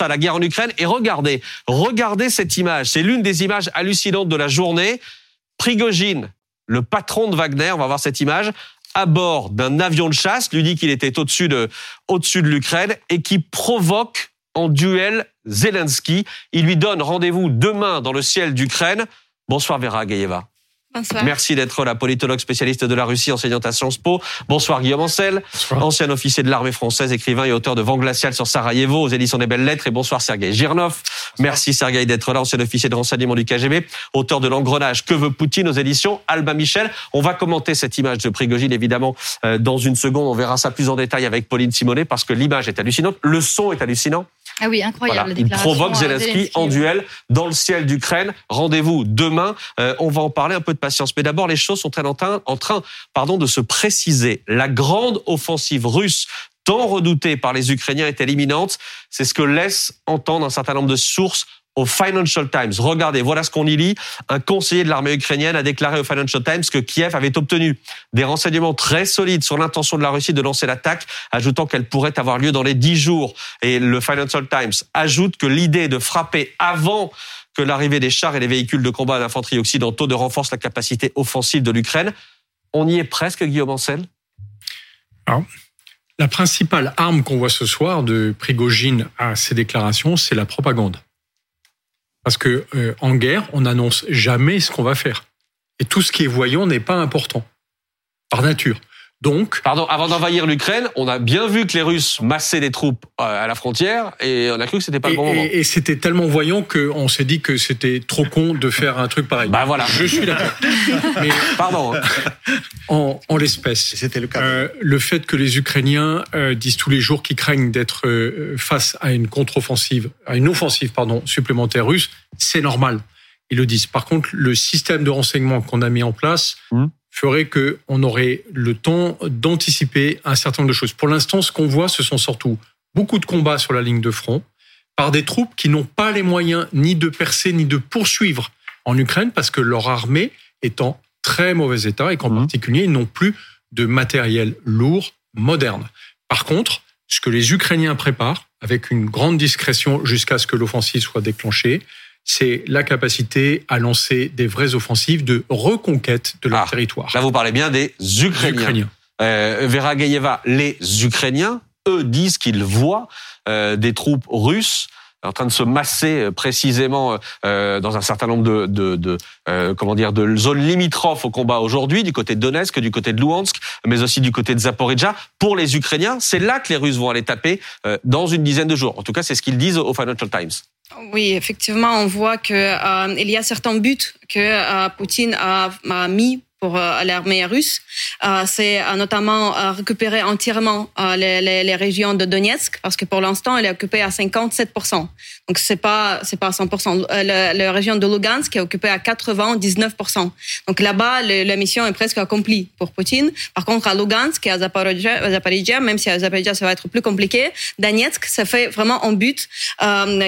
à la guerre en Ukraine. Et regardez, regardez cette image. C'est l'une des images hallucinantes de la journée. Prigogine, le patron de Wagner, on va voir cette image, à bord d'un avion de chasse, lui dit qu'il était au-dessus de, au-dessus de l'Ukraine et qui provoque en duel Zelensky. Il lui donne rendez-vous demain dans le ciel d'Ukraine. Bonsoir Vera Gaïeva. Merci d'être la politologue spécialiste de la Russie, enseignante à Sciences Po. Bonsoir Guillaume Ancel, ancien officier de l'armée française, écrivain et auteur de Vent glacial sur Sarajevo aux éditions des Belles Lettres. Et bonsoir Sergei Girnov. Merci Sergei d'être là, ancien officier de renseignement du KGB, auteur de L'engrenage Que veut Poutine aux éditions Alba Michel. On va commenter cette image de Prigogine évidemment euh, dans une seconde. On verra ça plus en détail avec Pauline Simonet parce que l'image est hallucinante, le son est hallucinant. Ah oui, incroyable. Il provoque Zelensky, en duel dans le ciel d'Ukraine. Rendez-vous demain. Euh, on va en parler un peu de patience. Mais d'abord, les choses sont en train, en train pardon, de se préciser. La grande offensive russe tant redoutée par les Ukrainiens est-elle imminente C'est ce que laisse entendre un certain nombre de sources au Financial Times. Regardez, voilà ce qu'on y lit. Un conseiller de l'armée ukrainienne a déclaré au Financial Times que Kiev avait obtenu des renseignements très solides sur l'intention de la Russie de lancer l'attaque, ajoutant qu'elle pourrait avoir lieu dans les dix jours. Et le Financial Times ajoute que l'idée de frapper avant que l'arrivée des chars et les véhicules de combat d'infanterie occidentaux ne renforce la capacité offensive de l'Ukraine. On y est presque, Guillaume Ancel La principale arme qu'on voit ce soir de Prigogine à ces déclarations, c'est la propagande. Parce que euh, en guerre, on n'annonce jamais ce qu'on va faire. Et tout ce qui est voyant n'est pas important, par nature. Donc, pardon, avant d'envahir l'Ukraine, on a bien vu que les Russes massaient des troupes euh, à la frontière et on a cru que c'était pas le bon moment. Et, c'était tellement voyant qu'on s'est dit que c'était trop con de faire un truc pareil. Bah voilà, je suis d'accord. Mais pardon. En, en l'espèce, c'était le cas. Euh, le fait que les Ukrainiens euh, disent tous les jours qu'ils craignent d'être euh, face à une contre-offensive, à une offensive pardon supplémentaire russe, c'est normal. Ils le disent. Par contre, le système de renseignement qu'on a mis en place. Mmh ferait qu'on aurait le temps d'anticiper un certain nombre de choses. Pour l'instant, ce qu'on voit, ce sont surtout beaucoup de combats sur la ligne de front par des troupes qui n'ont pas les moyens ni de percer ni de poursuivre en Ukraine parce que leur armée est en très mauvais état et qu'en mmh. particulier, ils n'ont plus de matériel lourd, moderne. Par contre, ce que les Ukrainiens préparent, avec une grande discrétion jusqu'à ce que l'offensive soit déclenchée, c'est la capacité à lancer des vraies offensives de reconquête de leur ah, territoire. Là, vous parlez bien des Ukrainiens. Euh, Vera Gaïeva, les Ukrainiens, eux, disent qu'ils voient euh, des troupes russes en train de se masser euh, précisément euh, dans un certain nombre de, de, de euh, comment dire de zones limitrophes au combat aujourd'hui, du côté de Donetsk, du côté de Luhansk, mais aussi du côté de Zaporizhzhia. Pour les Ukrainiens, c'est là que les Russes vont aller taper euh, dans une dizaine de jours. En tout cas, c'est ce qu'ils disent au Financial Times. Oui, effectivement, on voit que euh, il y a certains buts que euh, Poutine a mis pour euh, l'armée russe, euh, c'est euh, notamment récupérer entièrement les, régions de Donetsk, parce que pour l'instant, elle est occupée à 57%. Donc c'est pas c'est pas 100%. La, région de Lugansk est occupée à 99%. Donc là-bas, la mission est presque accomplie pour Poutine. Par contre, à Lugansk et à Zaporizhia, même si à Zaporizhia ça va être plus compliqué, Donetsk, ça fait vraiment un but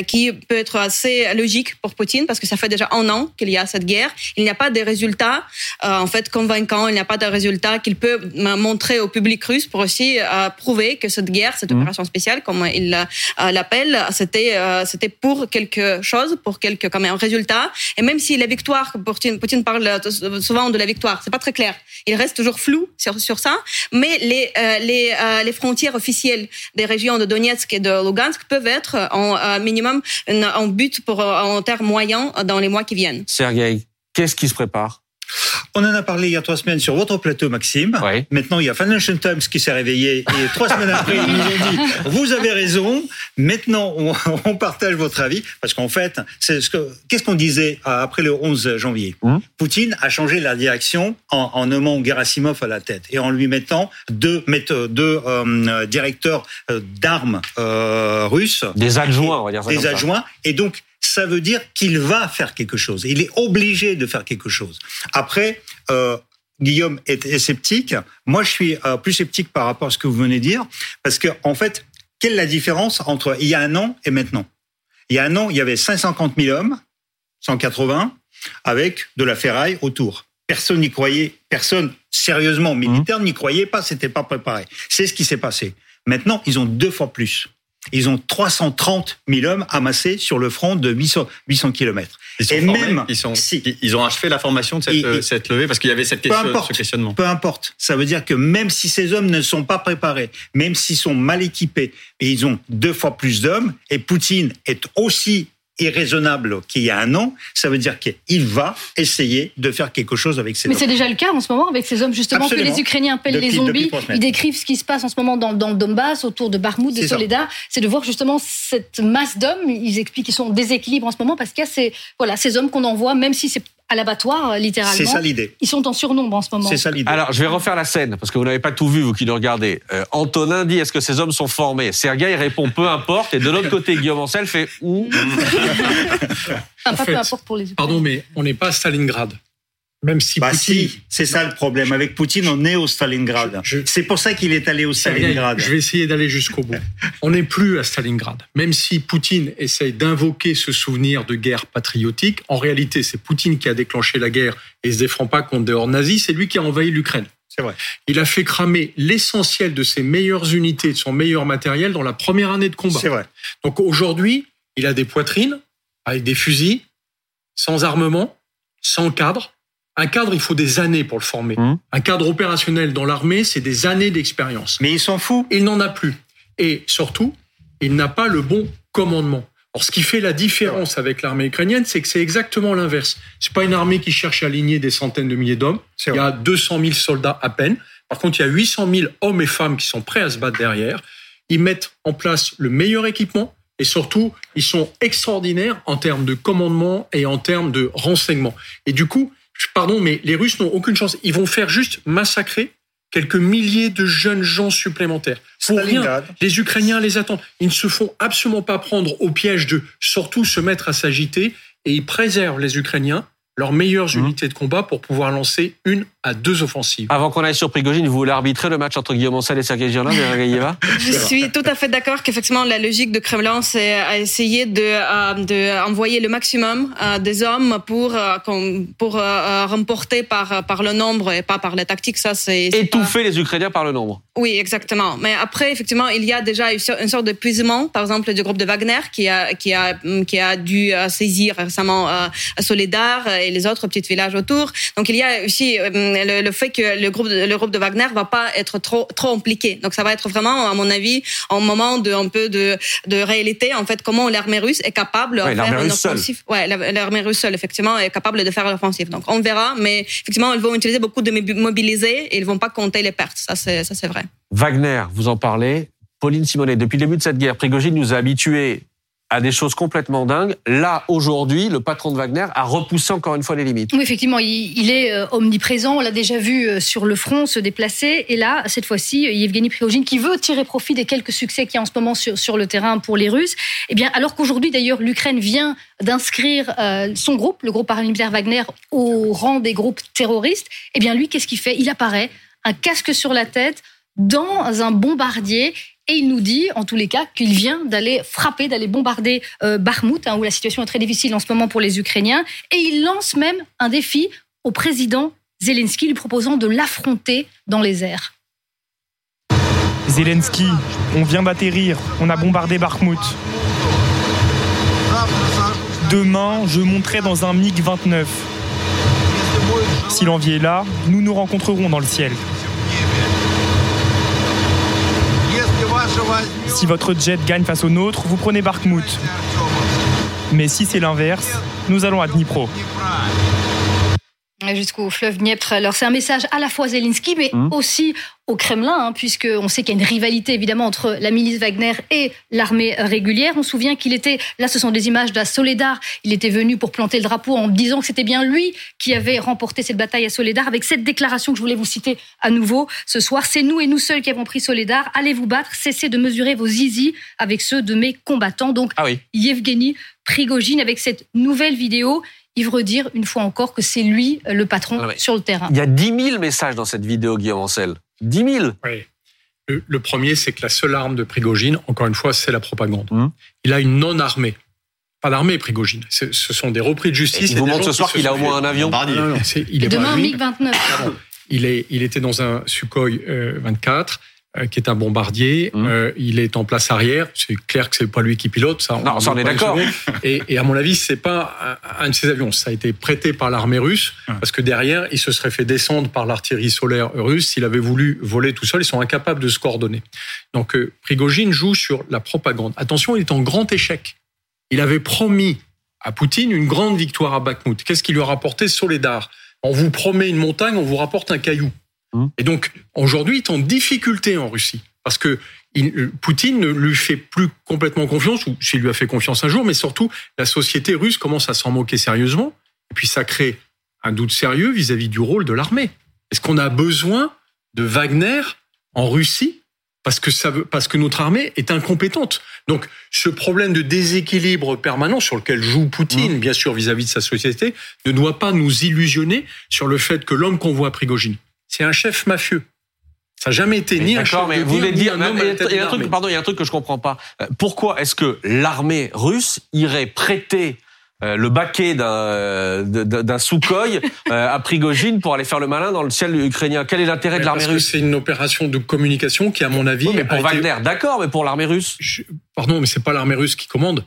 qui peut être assez logique pour Poutine, parce que ça fait déjà un an qu'il y a cette guerre. Il n'y a pas de résultats. En fait, convaincant, il n'y a pas de résultat qu'il peut montrer au public russe pour aussi euh, prouver que cette guerre, cette mhm. opération spéciale, comme il euh, l'appelle, c'était euh, c'était pour quelque chose, pour quelque comme un résultat. Et même si la victoire, Poutine, Poutine parle souvent de la victoire, c'est pas très clair. Il reste toujours flou sur, sur ça. Mais les les les frontières officielles des régions de Donetsk et de Lugansk peuvent être en minimum en but pour en termes moyens dans les mois qui viennent. Sergei, qu'est-ce qui se prépare? On en a parlé il y a trois semaines sur votre plateau, Maxime. Maintenant, il y a Financial Times qui s'est réveillé et trois semaines après, ils nous ont dit vous avez raison. Maintenant, on, partage votre avis parce qu'en fait, c'est ce que qu'est-ce qu'on disait après le 11 janvier? Hum. Poutine a changé la direction en, nommant Gerasimov à la tête et en lui mettant deux, deux euh, directeurs euh, d'armes euh, russes, des adjoints, on va dire ça des adjoints, et donc ça veut dire qu'il va faire quelque chose. Il est obligé de faire quelque chose. Après, euh, Guillaume est, sceptique. Moi, je suis euh, plus sceptique par rapport à ce que vous venez de dire, parce que en fait, quelle est la différence entre il y a un an et maintenant? Il y a un an, il y avait 550 000 hommes, 180, avec de la ferraille autour. Personne n'y croyait, personne sérieusement militaire n'y croyait pas, c'était pas préparé. C'est ce qui s'est passé. Maintenant, ils ont deux fois plus. Ils ont 330 000 hommes amassés sur le front de 800, 800 km. Ils et même, ils, sont, ils ont achevé la formation de cette, cette levée parce qu'il y avait cette question, ce questionnement. Peu importe. Ça veut dire que même si ces hommes ne sont pas préparés, même s'ils sont mal équipés, et ils ont deux fois plus d'hommes, et Poutine est aussi irraisonnable qu'il y a un an, ça veut dire qu'il va essayer de faire quelque chose avec ces Mais hommes. c'est déjà le cas en ce moment avec ces hommes, justement, que les Ukrainiens appellent les zombies. Ils décrivent ce qui se passe en ce moment dans, dans le Donbass, autour de Barmout, de Soledar. C'est de voir justement cette masse d'hommes. Ils expliquent qu'ils sont en déséquilibre en ce moment parce qu'il y a ces, voilà, ces hommes qu'on envoie, même si c'est à l'abattoir, euh, littéralement. C'est ça l'idée. Ils sont en surnombre en ce moment. C'est ça l'idée. Alors, je vais refaire la scène, parce que vous n'avez pas tout vu, vous qui nous regardez. Euh, Antonin dit, est-ce que ces hommes sont formés? Sergei répond, peu importe. Et de l'autre côté, Guillaume Ancel fait, ou enfin, pas peu importe pour les Pardon, mais on n'est pas à Stalingrad. Même si bah Poutine... si, c'est ça le problème. Avec Poutine, on est au Stalingrad. C'est pour ça qu'il est allé au Stalingrad. Je vais essayer d'aller jusqu'au bout. On n'est plus à Stalingrad. Même si Poutine essaye d'invoquer ce souvenir de guerre patriotique, en réalité, c'est Poutine qui a déclenché la guerre et se défend pas contre des hors nazis. C'est lui qui a envahi l'Ukraine. C'est vrai. Il a fait cramer l'essentiel de ses meilleures unités, de son meilleur matériel dans la première année de combat. C'est vrai. Donc aujourd'hui, il a des poitrines avec des fusils, sans armement, sans cadre un cadre, il faut des années pour le former. Mmh. Un cadre opérationnel dans l'armée, c'est des années d'expérience. Mais il s'en fout. Il n'en a plus. Et surtout, il n'a pas le bon commandement. Alors, ce qui fait la différence avec l'armée ukrainienne, c'est que c'est exactement l'inverse. C'est pas une armée qui cherche à aligner des centaines de milliers d'hommes. Il y a 200 000 soldats à peine. Par contre, il y a 800 000 hommes et femmes qui sont prêts à se battre derrière. Ils mettent en place le meilleur équipement et surtout, ils sont extraordinaires en termes de commandement et en termes de renseignement. Et du coup, pardon, mais les Russes n'ont aucune chance. Ils vont faire juste massacrer quelques milliers de jeunes gens supplémentaires. Pour rien, les Ukrainiens les attendent. Ils ne se font absolument pas prendre au piège de surtout se mettre à s'agiter et ils préservent les Ukrainiens leurs meilleures mhm. unités de combat pour pouvoir lancer une à deux offensives. Avant qu'on aille sur Prigogine, vous voulez arbitrer le match entre Guillaume Ancel et Sergei Girlin, Je suis tout à fait d'accord qu'effectivement la logique de Kremlin, c'est à essayer de, euh, de envoyer le maximum euh, des hommes pour euh, pour remporter par par le nombre et pas par la tactique. Ça, c'est étouffer les Ukrainiens par le nombre. Oui, exactement. Mais après, effectivement, il y a déjà une sorte d'épuisement, par exemple, du groupe de Wagner qui a qui a qui a dû saisir récemment Soledar et les autres petits villages autour. Donc il y a aussi euh, le, fait que le groupe, de, le groupe de Wagner va pas être trop trop impliqué. Donc ça va être vraiment, à mon avis, un moment de un peu de, de réalité en fait comment l'armée russe est capable de faire une offensive. Ouais, l'armée russe seule effectivement est capable de faire l'offensive. Donc on verra, mais effectivement ils vont utiliser beaucoup de mobilisés et ils vont pas compter les pertes. Ça c'est ça c'est vrai. Wagner, vous en parlez. Pauline Simonet, depuis le début de cette guerre, Prigogine nous a habitués à des choses complètement dingues. Là, aujourd'hui, le patron de Wagner a repoussé encore une fois les limites. Oui, effectivement, il, est euh, omniprésent. On l'a déjà vu euh, sur le front se déplacer. Et là, cette fois-ci, Yevgeny Prigogine, qui veut tirer profit des quelques succès qu'il y a en ce moment sur, sur le terrain pour les Russes. Eh bien, alors qu'aujourd'hui, d'ailleurs, l'Ukraine vient d'inscrire euh, son groupe, le groupe paramilitaire Wagner, au rang des groupes terroristes, eh bien, lui, qu'est-ce qu'il fait? Il apparaît, un casque sur la tête, dans un bombardier et il nous dit, en tous les cas, qu'il vient d'aller frapper, d'aller bombarder euh, hein, où la situation est très difficile en ce moment pour les Ukrainiens. Et il lance même un défi au président Zelensky, lui proposant de l'affronter dans les airs. Zelensky, on vient d'atterrir, on a bombardé Bakhmut. Demain, je monterai dans un MiG-29. Si l'envie est là, nous nous rencontrerons dans le ciel. Si votre jet gagne face au nôtre, vous prenez Bakhmut. Mais si c'est l'inverse, nous allons à Dnipro jusqu'au fleuve Dniepr. Alors c'est un message à la fois à Zelensky, mais mmh. aussi au Kremlin, hein, puisqu'on sait qu'il y a une rivalité évidemment entre la milice Wagner et l'armée régulière. On se souvient qu'il était, là ce sont des images de la Soledar, il était venu pour planter le drapeau en disant que c'était bien lui qui avait remporté cette bataille à Soledar, avec cette déclaration que je voulais vous citer à nouveau ce soir. C'est nous et nous seuls qui avons pris Soledar, allez vous battre, cessez de mesurer vos zizi avec ceux de mes combattants. Donc ah oui. Yevgeny Prigogine avec cette nouvelle vidéo il veut redire une fois encore que c'est lui le patron ah sur le terrain. Il y a 10 000 messages dans cette vidéo, Guillaume Ancel. 10 000 Oui. Le, premier, c'est que la seule arme de Prigogine, encore une fois, c'est la propagande. Hum. Il a une non-armée. Pas d'armée, Prigogine. Ce sont des repris de justice. il vous montre ce soir qu'il a au moins un avion. Non, non, il est Demain, MiG-29. Il, est, il était dans un Sukhoi 24. Euh, qui est un bombardier. Mmh. Euh, il est en place arrière. C'est clair que c'est pas lui qui pilote. Ça, non, on, est d'accord. Et, et, à mon avis, c'est pas un, de ces avions. Ça a été prêté par l'armée russe parce que derrière, il se serait fait descendre par l'artillerie solaire russe s'il avait voulu voler tout seul. Ils sont incapables de se coordonner. Donc, euh, Prigogine joue sur la propagande. Attention, il est en grand échec. Il avait promis à Poutine une grande victoire à Bakhmut. Qu'est-ce qu'il lui a rapporté Soledar? On vous promet une montagne, on vous rapporte un caillou. Mmh. Et donc, aujourd'hui, il est en difficulté en Russie. Parce que il, Poutine ne lui fait plus complètement confiance, ou s'il lui a fait confiance un jour, mais surtout, la société russe commence à s'en moquer sérieusement. Et puis, ça crée un doute sérieux vis-à-vis du rôle de l'armée. Est-ce qu'on a besoin de Wagner en Russie parce que ça veut, parce que notre armée est incompétente? Donc, ce problème de déséquilibre permanent sur lequel joue Poutine, mmh. bien sûr, vis-à-vis -vis de sa société, ne doit pas nous illusionner sur le fait que l'homme qu'on voit à Prigogine, c'est un chef mafieux. Ça n'a jamais été ni un chef mais vous voulez dire, il y a un truc, pardon, il y a un truc que je comprends pas. Euh, pourquoi est-ce que l'armée russe irait prêter euh, le baquet d'un d'un Sukhoi euh, à Prigogine pour aller faire le malin dans le ciel ukrainien? Quel est l'intérêt de l'armée russe? C'est une opération de communication qui, à mon avis, mais pour Wagner, d'accord, mais pour l'armée russe. Pardon, mais c'est pas l'armée russe qui commande,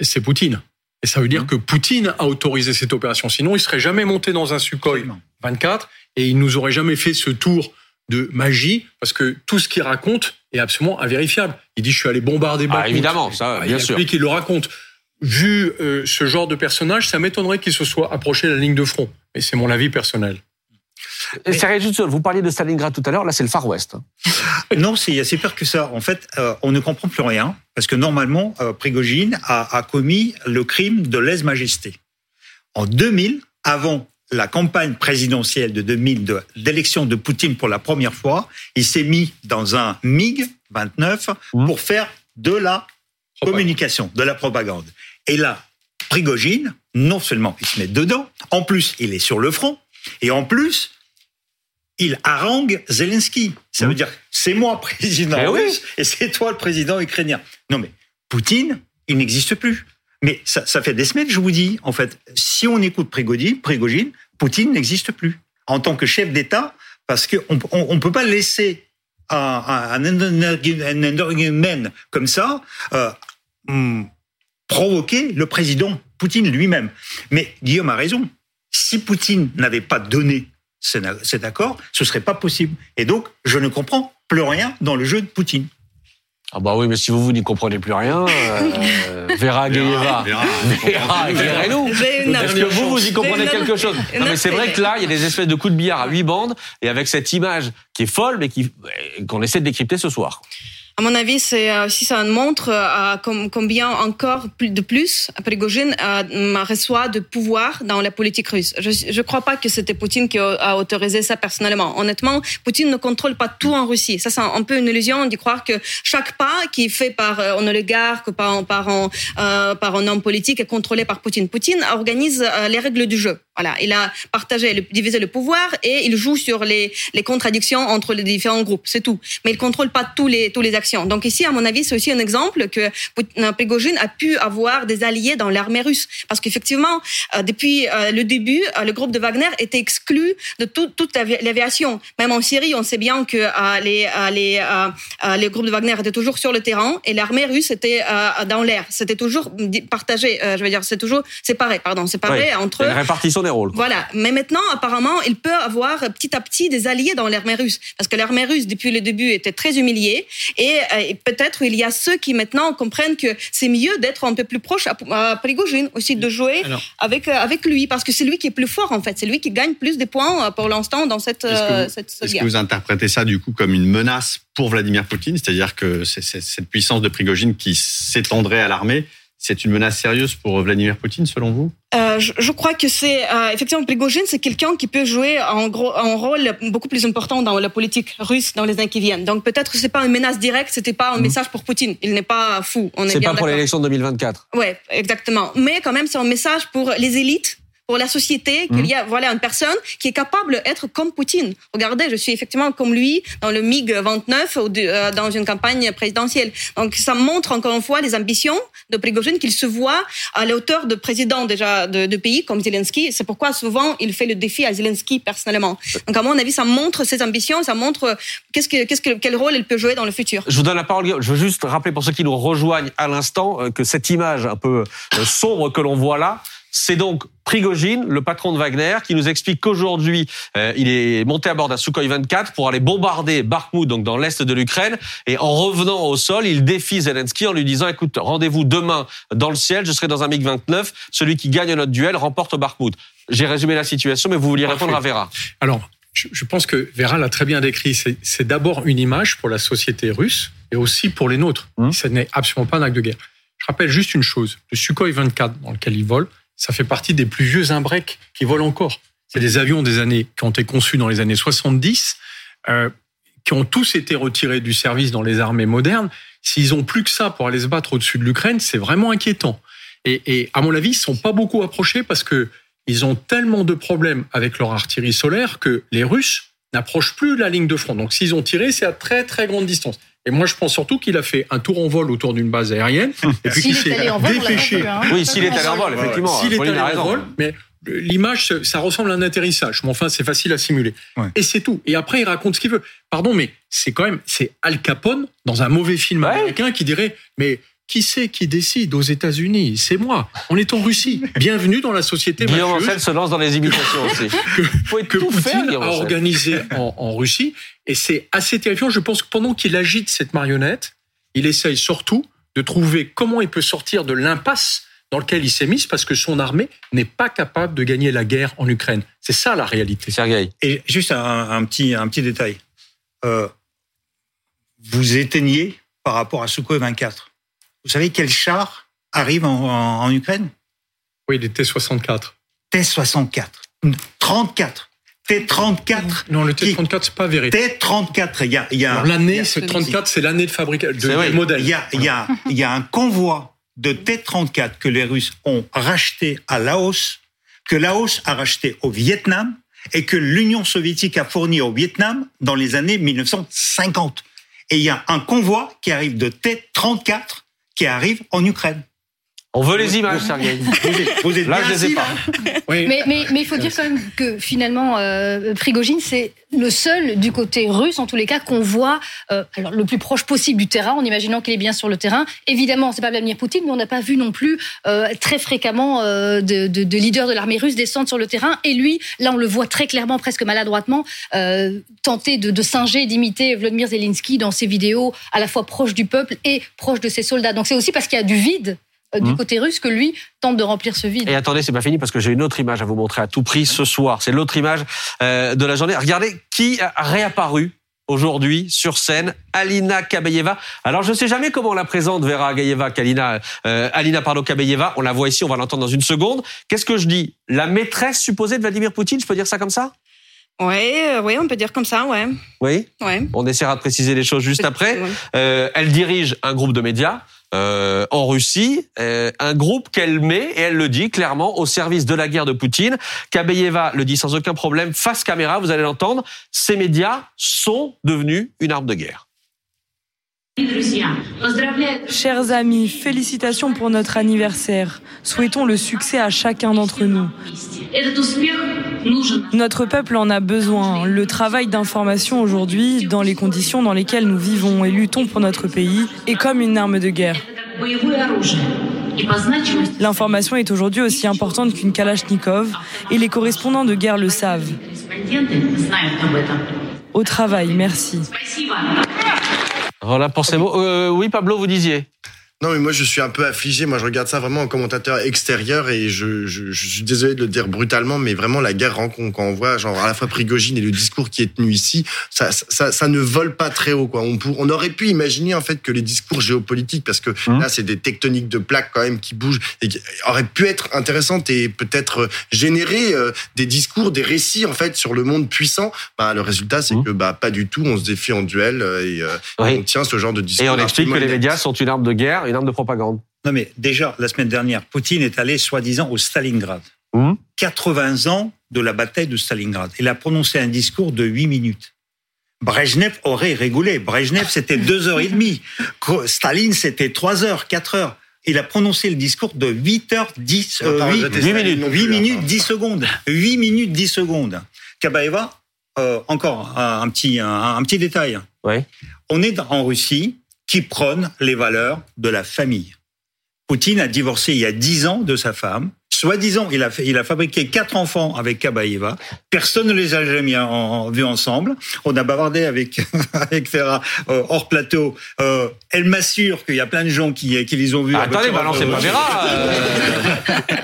c'est Poutine. Et ça veut dire mmh. que Poutine a autorisé cette opération. Sinon, il serait jamais monté dans un Sukhoi 24 et il nous aurait jamais fait ce tour de magie parce que tout ce qu'il raconte est absolument invérifiable. Il dit je suis allé bombarder Ah, évidemment, ça, bien sûr. Lui qui le raconte. Vu euh, ce genre de personnage, ça m'étonnerait qu'il se soit approché de la ligne de front. Mais c'est mon avis personnel. Mais... vous parliez de Stalingrad tout à l'heure, là c'est le Far West. non, c'est assez pire que ça. En fait, euh, on ne comprend plus rien, parce que normalement, euh, Prigogine a, a, commis le crime de lèse-majesté. En 2000, avant la campagne présidentielle de 2000 d'élection de, Poutine pour la première fois, il s'est mis dans un MiG 29 mmh. pour faire de la communication, de la propagande. Et là, Prigogine, non seulement il se met dedans, en plus il est sur le front, et en plus il harangue Zelensky. Ça veut mmh. dire c'est moi président eh russe et c'est toi le président ukrainien. Non mais Poutine, il n'existe plus. Mais ça, fait des semaines, je vous dis, en fait, si on écoute Prigogine, Prigogine Poutine n'existe plus en tant que chef d'État, parce qu'on ne peut pas laisser un, un, un comme ça euh, hmm, provoquer le président Poutine lui-même. Mais Guillaume a raison. Si Poutine n'avait pas donné cet accord, ce serait pas possible. Et donc, je ne comprends plus rien dans le jeu de Poutine. Ah bah oui, mais si vous, vous n'y comprenez plus rien, euh, Vera Gueyeva, Vera, éclairez-nous. Est-ce que vous, vous y comprenez quelque chose. Non, mais c'est vrai que là, il y a des espèces de coups de billard à huit bandes, et avec cette image qui est folle, mais qui qu'on essaie de décrypter ce soir. À mon avis, c'est euh, si ça montre euh, combien encore de plus Prigogine euh, reçoit de pouvoir dans la politique russe. Je ne crois pas que c'était Poutine qui a autorisé ça personnellement. Honnêtement, Poutine ne contrôle pas tout en Russie. Ça, c'est un peu une illusion d'y croire que chaque pas qui est fait par un oligarque, par, par, un, homme politique est contrôlé par Poutine. Poutine organise les règles du jeu. Il a partagé, divisé le pouvoir et il joue sur les, contradictions entre les différents groupes. C'est tout. Mais il contrôle pas tous tous les actions donc ici, à mon avis, c'est aussi un exemple que Prigogine a pu avoir des alliés dans l'armée russe. Parce qu'effectivement, euh, depuis euh, le début, euh, le groupe de Wagner était exclu de toute l'aviation. Même en Syrie, on sait bien que les, les, les groupes de Wagner étaient toujours sur le terrain et l'armée russe était dans l'air. C'était toujours partagé, je veux dire, c'est toujours séparé, pardon, séparé entre... Une répartition des rôles. Voilà. Mais maintenant, apparemment, il peut avoir petit à petit des alliés dans l'armée russe. Parce que l'armée russe, depuis le début, était très humiliée et euh, et peut-être il y a ceux qui maintenant comprennent que c'est mieux d'être un peu plus proche à, Prigogine, aussi de jouer avec, euh, avec lui, parce que c'est lui qui est plus fort en fait, c'est lui qui gagne plus de points euh, pour l'instant dans cette, Est-ce que vous interprétez ça du coup comme une menace pour Vladimir Poutine, c'est-à-dire que c'est cette puissance de Prigogine qui s'étendrait à l'armée c'est une menace sérieuse pour Vladimir Poutine, selon vous? Euh, je, je, crois que c'est euh, effectivement Prigogine, c'est quelqu'un qui peut jouer un, gros, un rôle beaucoup plus important dans la politique russe dans les années qui viennent. Donc peut-être que c'est pas une menace directe, c'était pas un mhm. message pour Poutine. Il n'est pas fou. C'est pas pour l'élection de 2024. Ouais, exactement. Mais quand même, c'est un message pour les élites pour la société qu'il y a voilà une personne qui est capable d'être comme Poutine. Regardez, je suis effectivement comme lui dans le MiG 29 ou euh, dans une campagne présidentielle. Donc ça montre encore une fois les ambitions de Prigozhin qu'il se voit à la hauteur de président déjà de, de pays comme Zelensky. C'est pourquoi souvent il fait le défi à Zelensky personnellement. Donc à mon avis, ça montre ses ambitions, ça montre qu'est-ce que, qu'est-ce que, quel rôle il peut jouer dans le futur. Je vous donne la parole. Je veux juste rappeler pour ceux qui nous rejoignent à l'instant euh, que cette image un peu euh, sombre que l'on voit là, c'est donc Prigogine, le patron de Wagner, qui nous explique qu'aujourd'hui, euh, il est monté à bord d'un Sukhoi 24 pour aller bombarder Bakhmut, donc dans l'est de l'Ukraine. Et en revenant au sol, il défie Zelensky en lui disant "Écoute, rendez-vous demain dans le ciel. Je serai dans un MiG 29. Celui qui gagne notre duel remporte Bakhmut." J'ai résumé la situation, mais vous vouliez répondre à Vera. Alors, je pense que Vera l'a très bien décrit. C'est d'abord une image pour la société russe et aussi pour les nôtres. Mmh. Ce n'est absolument pas un acte de guerre. Je rappelle juste une chose. Le Sukhoi 24 dans lequel il vole, ça fait partie des plus vieux imbrecs qui volent encore. C'est des avions des années qui ont été conçus dans les années 70, euh, qui ont tous été retirés du service dans les armées modernes. S'ils ont plus que ça pour aller se battre au-dessus de l'Ukraine, c'est vraiment inquiétant. Et, et, à mon avis, ils sont pas beaucoup approchés parce que ils ont tellement de problèmes avec leur artillerie solaire que les Russes n'approchent plus la ligne de front. Donc s'ils ont tiré, c'est à très très grande distance. Et moi, je pense surtout qu'il a fait un tour en vol autour d'une base aérienne. Et puis qu'il s'est dépêché. Hein. Oui, s'il est allé en vol, effectivement. S'il est allé en vol, mais l'image, ça ressemble à un atterrissage. Mais enfin, c'est facile à simuler. Et c'est tout. Et après, il raconte ce qu'il veut. Pardon, mais c'est quand même, c'est Al Capone dans un mauvais film américain qui dirait, mais qui c'est qui décide aux États-Unis? C'est moi. On est en Russie. Bienvenue dans la société Guillaume Ancel se lance dans les imitations aussi. que, Faut que Poutine a organisé en, en Russie. Et c'est assez terrifiant. Je pense que pendant qu'il agite cette marionnette, il essaye surtout de trouver comment il peut sortir de l'impasse dans lequel il s'est mis parce que son armée n'est pas capable de gagner la guerre en Ukraine. C'est ça la réalité. Sergei. Et juste un, un, petit, un petit détail. Euh, vous éteignez par rapport à Sukhoi 24. Vous savez quel char arrive en, en, Ukraine? Oui, les T-64. T-64. 34. T-34. Non, le T-34, c'est pas vérifié. T-34, il y a... Il y a l'année, ce 34, c'est l'année de fabrication, de modèle. Il y, a, il, y a, il y a un convoi de T-34 que les Russes ont racheté à Laos, que Laos a racheté au Vietnam, et que l'Union soviétique a fourni au Vietnam dans les années 1950. Et il y a un convoi qui arrive de T-34 qui arrive en Ukraine. On veut les images, Sergei. Vous êtes, Là, je les ai pas. Oui. Mais, mais, mais, il faut dire quand même que finalement, euh, Prigogine, c'est le seul du côté russe, en tous les cas, qu'on voit euh, alors, le plus proche possible du terrain, en imaginant qu'il est bien sur le terrain. Évidemment, c'est pas Vladimir Poutine, mais on n'a pas vu non plus euh, très fréquemment euh, de, de, de, leaders de l'armée russe descendre sur le terrain. Et lui, là, on le voit très clairement, presque maladroitement, euh, tenter de, de singer, d'imiter Vladimir Zelensky dans ses vidéos, à la fois proche du peuple et proche de ses soldats. Donc c'est aussi parce qu'il y a du vide du mmh. côté russe que lui tente de remplir ce vide. Et attendez, c'est pas fini parce que j'ai une autre image à vous montrer à tout prix ce soir. C'est l'autre image euh, de la journée. Regardez qui a réapparu aujourd'hui sur scène, Alina Kabeyeva. Alors je ne sais jamais comment on la présente, Vera Gaïeva, Alina, euh, Alina Pardo Kabeyeva. On la voit ici, on va l'entendre dans une seconde. Qu'est-ce que je dis? La maîtresse supposée de Vladimir Poutine, je peux dire ça comme ça? Oui, euh, oui, on peut dire comme ça, ouais. Oui? Ouais. On essaiera de préciser les choses juste après. Euh, elle dirige un groupe de médias euh, en Russie, euh, un groupe qu'elle met, et elle le dit clairement, au service de la guerre de Poutine. Kabeyeva le dit sans aucun problème, face caméra, vous allez l'entendre, ces médias sont devenus une arme de guerre. Chers amis, félicitations pour notre anniversaire. Souhaitons le succès à chacun d'entre nous. Notre peuple en a besoin. Le travail d'information aujourd'hui, dans les conditions dans lesquelles nous vivons et luttons pour notre pays, est comme une arme de guerre. L'information est aujourd'hui aussi importante qu'une Kalachnikov et les correspondants de guerre le savent. Au travail, merci. Voilà pour ces mots. Euh, oui, Pablo, vous disiez non, mais moi, je suis un peu affligé. Moi, je regarde ça vraiment en commentateur extérieur et je, je, je suis désolé de le dire brutalement, mais vraiment, la guerre rencontre, quand on voit, genre, à la fois Prigogine et le discours qui est tenu ici, ça, ça, ça ne vole pas très haut, quoi. On, pour, on aurait pu imaginer, en fait, que les discours géopolitiques, parce que mmh. là, c'est des tectoniques de plaques, quand même, qui bougent et qui auraient pu être intéressantes et peut-être générer euh, des discours, des récits, en fait, sur le monde puissant. Bah, le résultat, c'est mmh. que, bah, pas du tout. On se défie en duel euh, et, euh, oui. on tient ce genre de discours. Et on explique que les médias sont une arme de guerre une arme de propagande. Non, mais déjà, la semaine dernière, Poutine est allé soi-disant au Stalingrad. 80 mmh. ans de la bataille de Stalingrad. Il a prononcé un discours de 8 minutes. Brejnev aurait rigolé. Brejnev, c'était deux heures et demie. Staline, c'était 3 heures, 4 heures. Il a prononcé le discours de 8 heures 10, 8, minutes, 8 minutes 10 secondes. 8 minutes 10 secondes. Kabaeva, euh, encore un, petit, un, petit détail. On est en Russie qui prône les valeurs de la famille. Poutine a divorcé il y a 10 ans de sa femme. Soi-disant, il a, il a fabriqué quatre enfants avec Kabaeva. Personne ne les a jamais vus ensemble. On a bavardé avec avec Ferra euh, hors plateau. Euh, elle m'assure qu'il y a plein de gens qui, qui les ont vus. Ah, attendez, balancez pas Vera.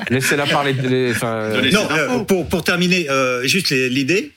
Laissez-la parler. De, non, pour, pour terminer, juste l'idée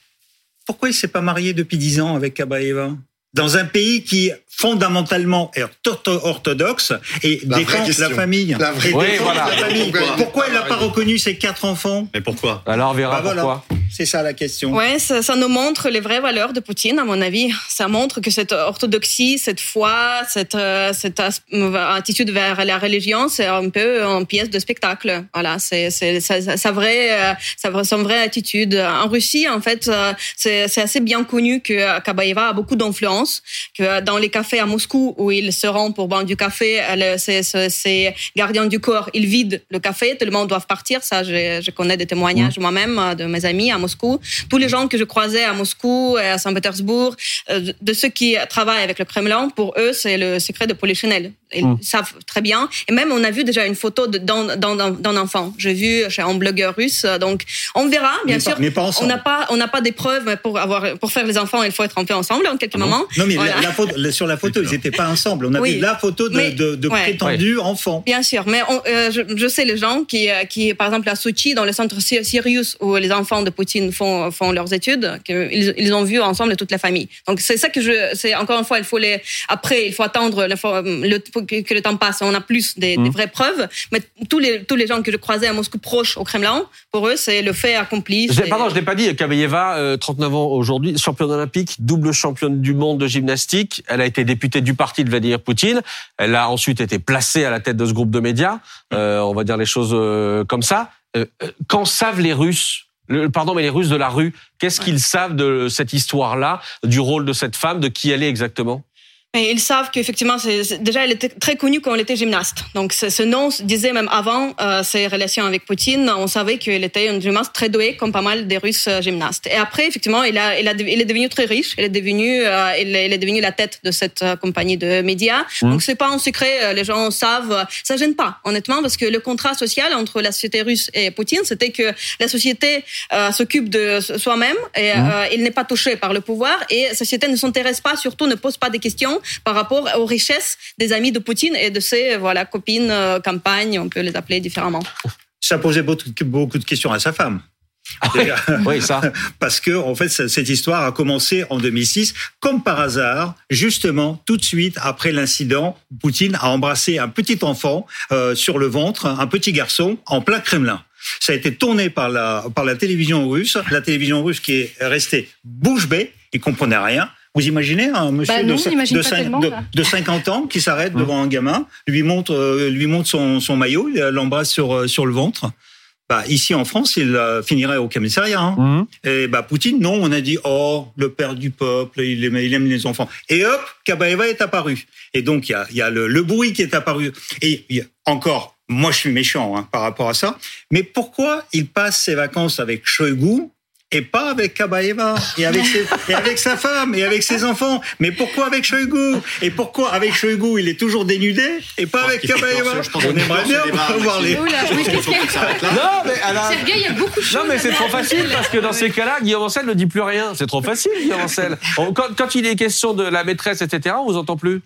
pourquoi il s'est pas marié depuis dix ans avec Kabaeva dans un pays qui fondamentalement est orthodoxe et défend la famille. La vraie famille. Pourquoi il n'a pas reconnu ses quatre enfants? Mais pourquoi? Alors, on verra bah, pourquoi? C'est ça la question. Ouais, ça, ça, nous montre les vraies valeurs de Poutine, à mon avis. Ça montre que cette orthodoxie, cette foi, cette, euh, cette attitude vers la religion, c'est un peu une pièce de spectacle. Voilà, c'est sa vraie, euh, son vraie attitude. En Russie, en fait, euh, c'est assez bien connu que Kabaeva a beaucoup d'influence, que dans les cafés à Moscou où ils se rendent pour boire du café. Ces gardiens du corps, ils vident le café. Tout le monde doit partir. Ça, je, connais des témoignages moi-même euh, de mes amis à Moscou. Tous les gens que je croisais à Moscou et à Saint-Pétersbourg, euh, de ceux qui travaillent avec le Kremlin, pour eux, c'est le secret de Polichinelle. Ils mmh. savent très bien. Et même, on a vu déjà une photo d'un enfant. J'ai vu chez un blogueur russe. Donc, on verra, bien sûr. on n'a pas, on n'a pas des preuves pour avoir, pour faire les enfants. Il faut être un peu ensemble en quelques ah moments. Non, mais la, photo, sur la photo, ils n'étaient pas ensemble. On a vu la photo de, de, prétendus enfants. Bien sûr, mais euh, je, sais les gens qui, euh, qui, par exemple, à Sochi, dans le centre Sirius, où les enfants de Poutine font, font leurs études, qu'ils ils ont vu ensemble toute la famille. Donc, c'est ça que je, c'est encore une fois, il faut les, après, il faut attendre le, que le temps passe. On a plus des, mmh. vraies preuves. Mais tous les, tous les gens que je croisais à Moscou proches au Kremlin, pour eux, c'est le fait accompli. Pardon, je l'ai pas dit. Kabeyeva, 39 euh, ans aujourd'hui, championne olympique, double championne du monde de gymnastique. Elle a été députée du parti de Vladimir Poutine. Elle a ensuite été placée à la tête de ce groupe de médias. Euh, on va dire les choses euh, comme ça. Euh, Qu'en savent les Russes? Pardon, mais les Russes de la rue, qu'est-ce qu'ils savent de cette histoire-là, du rôle de cette femme, de qui elle est exactement? Mais ils savent qu'effectivement, déjà, elle était très connue quand elle était gymnaste. Donc, ce nom disait même avant euh, ses relations avec Poutine, on savait qu'elle était une gymnaste très douée, comme pas mal des Russes euh, gymnastes. Et après, effectivement, elle, a, elle, a, elle est devenue très riche. Elle est devenue, euh, elle, est devenue la tête de cette euh, compagnie de médias. Mmh. Donc, c'est pas un secret. Les gens savent. Ça gêne pas, honnêtement, parce que le contrat social entre la société russe et Poutine, c'était que la société s'occupe de soi-même et mmh. il n'est pas touché par le pouvoir. Et la société ne s'intéresse pas, surtout ne pose pas des questions par rapport aux richesses des amis de Poutine et de ses voilà copines, euh, campagnes, on peut les appeler différemment. Ça posait beaucoup de questions à sa femme. Ah oui, ça. Parce que en fait, cette histoire a commencé en 2006, comme par hasard, justement tout de suite après l'incident, Poutine a embrassé un petit enfant euh, sur le ventre, un petit garçon en plein Kremlin. Ça a été tourné par la par la télévision russe, la télévision russe qui est restée bouche bée, il comprenait rien. Vous imaginez un monsieur bah de, de, 50 ans qui s'arrête hum. devant un gamin, lui montre, euh, lui montre son, son maillot, l'embrasse sur, euh, sur le ventre. Bah, ici en France, il euh, finirait au commissariat. Hein. Hum. Et bah, Poutine, non, on a dit oh le père du peuple, il aime, il aime les enfants. Et hop, Kabaeva est apparu. Et donc il y a, y a le, le, bruit qui est apparu. Et y a encore, moi je suis méchant hein, par rapport à ça. Mais pourquoi il passe ses vacances avec Shoigu et pas avec Kabaeva et avec, et avec sa femme et avec ses enfants. Mais pourquoi avec Shoigu? Et pourquoi avec Shoigu il est toujours dénudé et pas avec Kabaeva? On aimerait bien voir les. Non, mais alors... il y a beaucoup de choses. Non, mais c'est trop facile parce que dans ces cas-là, Guillaume Ancel ne dit plus rien. C'est trop facile, Guillaume Ancel. Quand, quand il est question de la maîtresse, etc., on vous entend plus.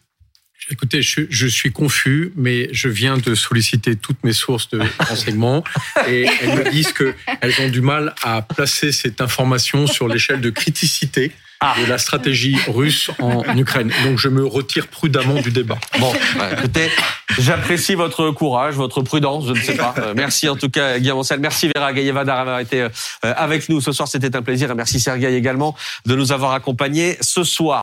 Écoutez, je, suis confus, mais je viens de solliciter toutes mes sources de renseignements et elles me disent qu'elles ont du mal à placer cette information sur l'échelle de criticité ah. de la stratégie russe en Ukraine. Donc je me retire prudemment du débat. Bon, écoutez, j'apprécie votre courage, votre prudence, je ne sais pas. Euh, merci en tout cas Guillaume Ancel, merci Vera Gaïeva d'avoir été euh, avec nous ce soir, c'était un plaisir et merci Sergueï également de nous avoir accompagnés ce soir.